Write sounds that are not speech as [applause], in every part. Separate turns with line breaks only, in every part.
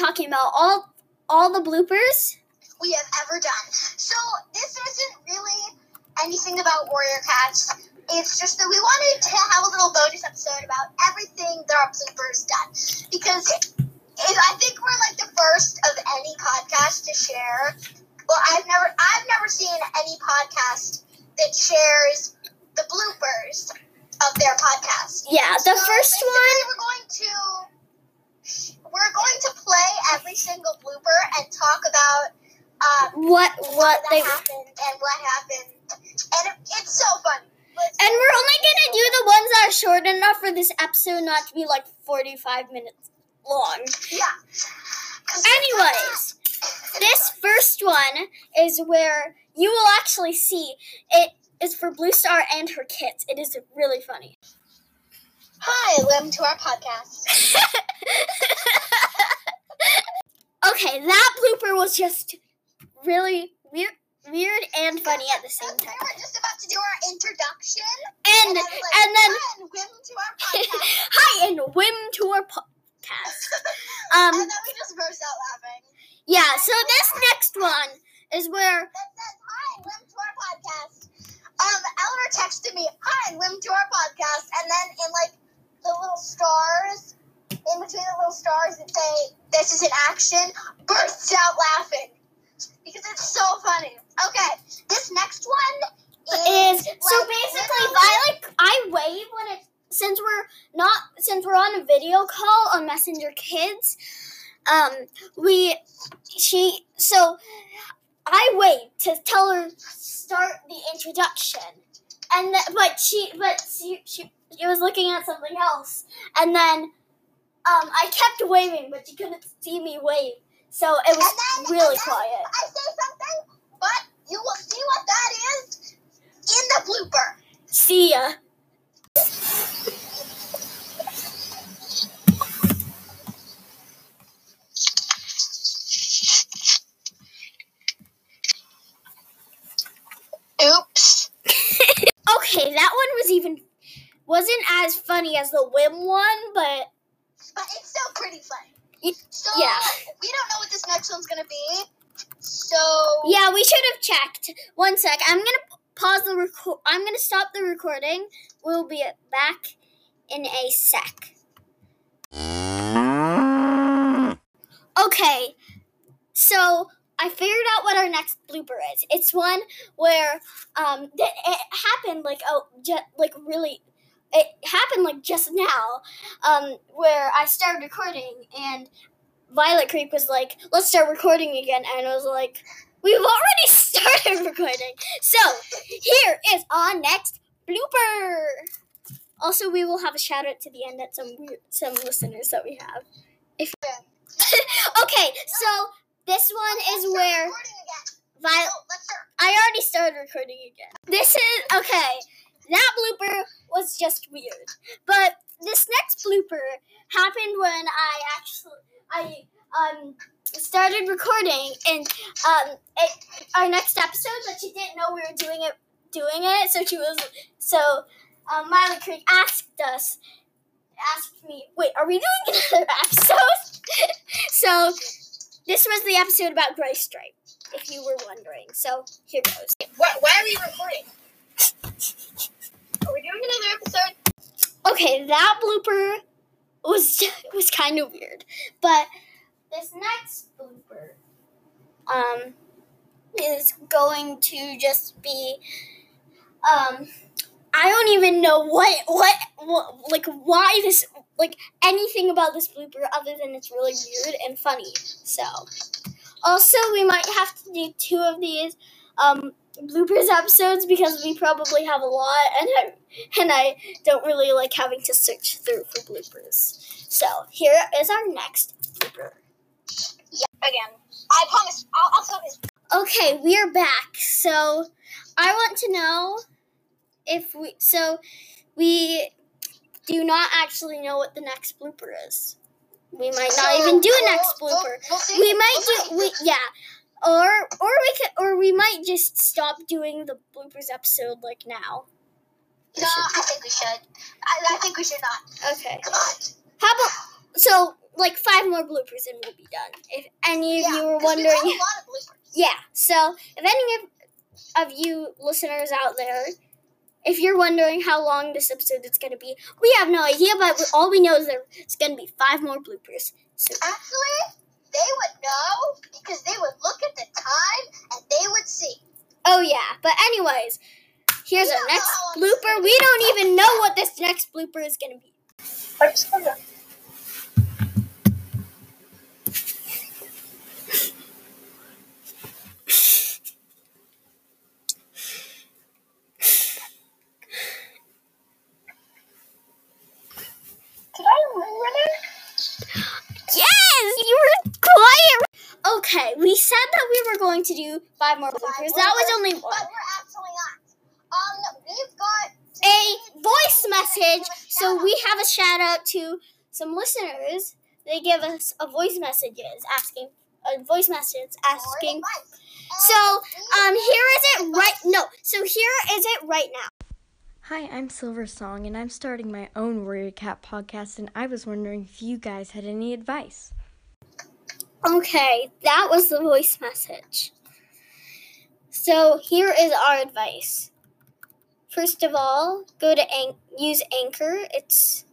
talking about all all the bloopers.
we have ever done. So this isn't really anything about Warrior Cats. It's just that we wanted to have a little bonus episode about everything that our bloopers done because it, I think we're like the first of any podcast to share. Well, I've never I've never seen any podcast that shares the bloopers of their podcast.
Yeah, the
So
first one.
We're going to we're going to play every single blooper and talk about um,
What
what
they
happened and what happened, and it, it's so funny.
And we're only gonna do the ones that are short enough for this episode not to be like forty five minutes long.
yeah.
Anyways, this first one is where you will actually see it is for Blue Star and her kids. It is really funny.
Hi, welcome to our podcast. [laughs]
okay, that blooper was just really weird, weird and funny at the same time.
We were just about to do our introduction,
And
was like,
and then
"Hi, and welcome to our [laughs] podcast.
hi and whim to our podcast. [laughs]
and
Um,
then we just burst out laughing.
yeah. So this next one is where
That says, "Hi, welcome to our podcast." Um, Eleanor texted me, "Hi, welcome to our podcast," and then in like the little stars, in between the little stars that say "This is an action," bursts out laughing because it's so funny. Okay, this next one
is
is,
so basically Violet. I wave when it since we're not since we're on a video call on Messenger Kids. Um, we she so I wait to tell her start the introduction, and th- but she but she, she she was looking at something else, and then um I kept waving, but she couldn't see me wave, so it was
then-
really
then
quiet.
I say something, but you will see what that is in the blooper.
See ya.
Oops. [laughs]
Okay, that one was even wasn't as funny as the whim one, but
But it's still pretty funny. So
yeah.
we don't know what this next one's gonna be. So
yeah, we should have checked. One sec, I'm gonna pause the record. I'm gonna stop the recording. We'll be back in a sec. Okay, so I figured out what our next blooper is. It's one where um it happened like oh just like really it happened like just now um where I started recording and Violet Creek was like let's start recording again and I was like we've already [laughs] started recording. So, here is our next blooper. Also, we will have a shout out to the end at some some listeners that we have. If [laughs] okay, so this one is where. Violet.
So let's start.
I already started recording again. This is okay. That blooper was just weird, but this next blooper happened when I actually I um started recording and um it, our next episode, but she didn't know we were doing it doing it, so she was so um, Miley Creek asked us asked me, wait, are we doing another [laughs] episode? [laughs] so this was the episode about Gray Stripe, if you were wondering. So here goes.
Why, why are we recording? Doing another episode?
Okay, that blooper was [laughs] was kind of weird, but this next blooper um is going to just be um I don't even know what what, what like why this like anything about this blooper other than it's really weird and funny. So also we might have to do two of these um bloopers episodes because we probably have a lot and I and I don't really like having to search through for bloopers. So here is our next blooper.
Yeah, Again. I promise. I'll, I'll stop this.
Okay, we are back. So I want to know if we so we do not actually know what the next blooper is. We might not even do a next blooper. We might do we yeah. Or or we could or we might just stop doing the bloopers episode like now.
No, I think we should. I, I think we should not.
Okay.
Come on.
How about so like five more bloopers and we'll be done. If any of
Yeah,
you were
we
wondering,
have a lot of bloopers.
yeah. So if any of, of you listeners out there, if you're wondering how long this episode is going to be, we have no idea. But all we know is there's going to be five more bloopers. So
Actually, they would know because they would look at the time and they would see.
oh yeah. But anyways, here's our next blooper. We don't even know what this next blooper is going to be.
Did I ruin it?
Yes, you were quiet. Okay, we said that we were going to do five more bloopers. That was only one.
But we're actually not. Um, we've got
a voice message. So we have a shout out to some listeners. They give us a voice messages asking a voice message asking. So um here is it right no. So here is it right now.
Hi, I'm Silver Song, and I'm starting my own Warrior Cat podcast, and I was wondering if you guys had any advice.
Okay, that was the voice message. So here is our advice. First of all, go to An- use Anchor. It's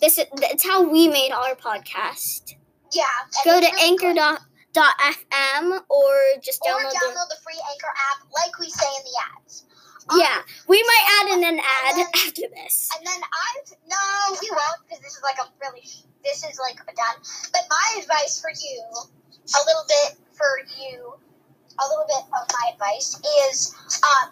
this is it's how we made our podcast.
Yeah.
Go to anchor dot dot fm or just
Or
download the
download the free Anchor app, like we say in the ads.
Yeah, we might add in an ad
then-
after this.
And then I've no, we won't because this is like a really this is like done. But my advice for you, a little bit for you, a little bit of my advice is um,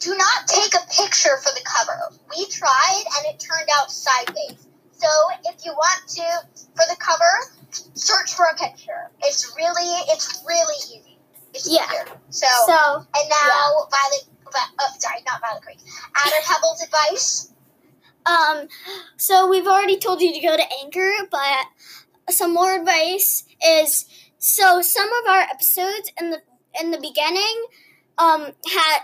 do not take a picture for the cover. We tried and it turned out sideways. So if you want to for the cover, search for a picture. It's really it's really easy.
Yeah.
So,
So
and now Violet, Vi- oh, sorry, not Violet Creek. Adder Pebble's advice.
Um, so we've already told you to go to Anchor, but some more advice is so some of our episodes in the in the beginning um had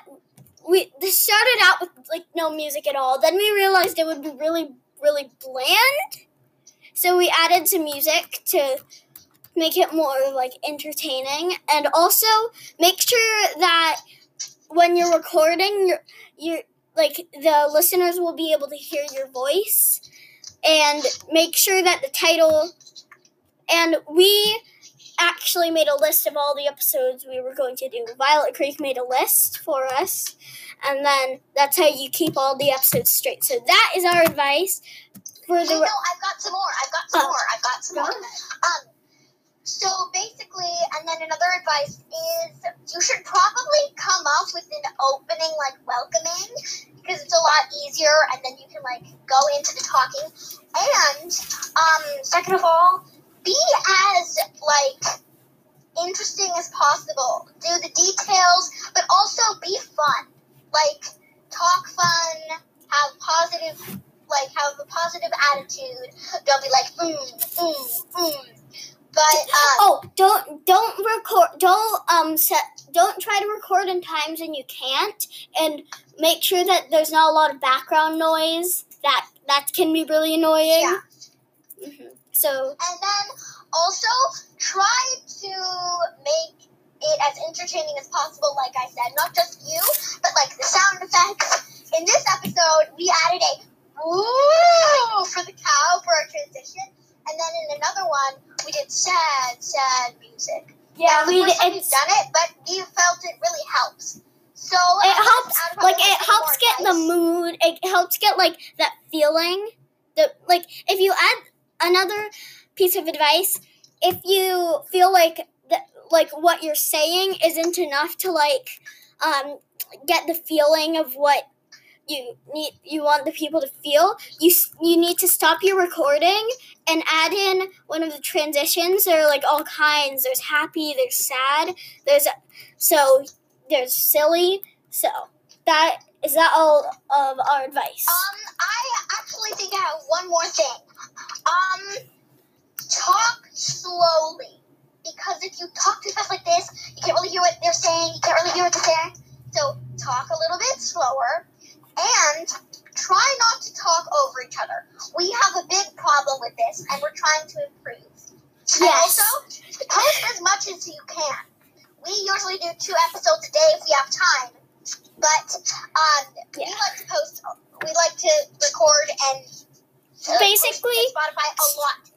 we this started out with like no music at all. Then we realized it would be really really bland. So we added some music to make it more like entertaining and also make sure that when you're recording you're you're like the listeners will be able to hear your voice and make sure that the title and we actually made a list of all the episodes we were going to do. Violet Creek made a list for us and then that's how you keep all the episodes straight. So that is our advice for the
no, I've got some more. I've got some
Oh.
more. I've got some more. Um, so basically, and then another advice is you should probably come up with an opening like welcoming because it's a lot easier, and then you can like go into the talking. And um, second of all, be as like interesting as possible. Do the details, but also be fun. Like talk fun, have positive like have a positive attitude. Don't be like mm mm mm. But um,
Oh, don't don't record don't um set don't try to record in times when you can't and make sure that there's not a lot of background noise. That that can be really annoying.
yeah.
hmm So
And then also try to make it as entertaining as possible. Like I said, not just you, but like the sound effects. In this episode, we added a woo for the cow for our transition. And then in another one, we did sad, sad music.
yeah, we
the first time we've
it's
done it, but we felt it really helps. So
it helps like it helps get the mood. It helps get like that feeling. The like if you add another piece of advice, if you feel like that like what you're saying isn't enough to like um get the feeling of what you need you want the people to feel you you need to stop your recording and add in one of the transitions there are like all kinds there's happy there's sad there's so there's silly so that is that all of our advice
Um, I actually think I have one more thing. Um, talk slowly. Because if you talk too fast like this, you can't really hear what they're saying. You can't really hear what they're saying. So talk a little bit slower and try not to talk over each other. We have a big problem with this, and we're trying to improve.
Yes.
And also, post as much as you can. We usually do two episodes a day if we have time, but um, we like to post. We like to record and uh,
Basically-
Spotify a lot.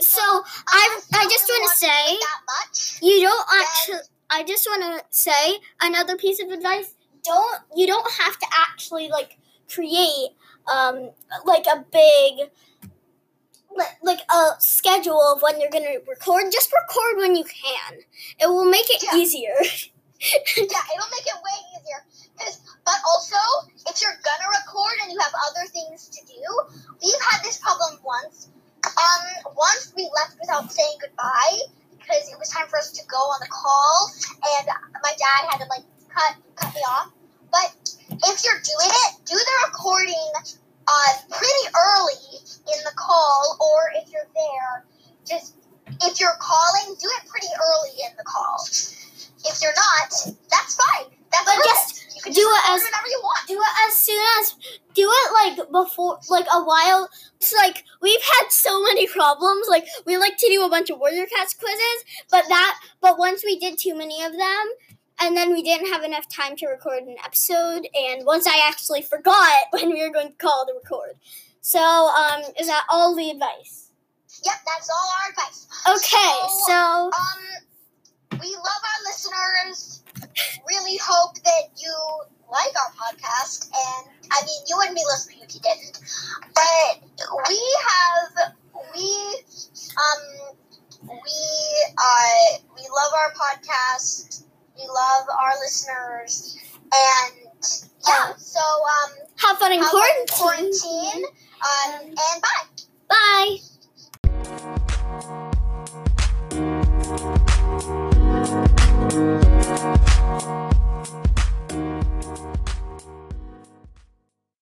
So I I just want to say
that much.
you don't actually. I just want to say another piece of advice. Don't you don't have to actually like create um like a big like, like a schedule of when you're gonna record. Just record when you can. It will make it
Yeah.
easier. [laughs]
Yeah, it'll make it way easier. but also, if you're gonna record and you have other things to do, we've had this problem once. Um, once we left without saying goodbye because it was time for us to go on the call, and my dad had to like if you're calling, do it pretty early in the call. If you're not, that's fine. That's
But
perfect.
just
you can
do it as-
whenever you want.
do it as soon as do it like before like a while it's like we've had so many problems like we like to do a bunch of warrior cats quizzes but that but once we did too many of them and then we didn't have enough time to record an episode and once i actually forgot [laughs] when we were going to call to record so um is that all the advice
Yep, that's all our advice.
okay so
Um, we love our listeners. Really hope that you like our podcast, and I mean, you wouldn't be listening if you didn't. But we have we um we uh we love our podcast. We love our listeners, and yeah. So um,
have fun in
have fun in
quarantine
quarantine. Um, and bye.
bye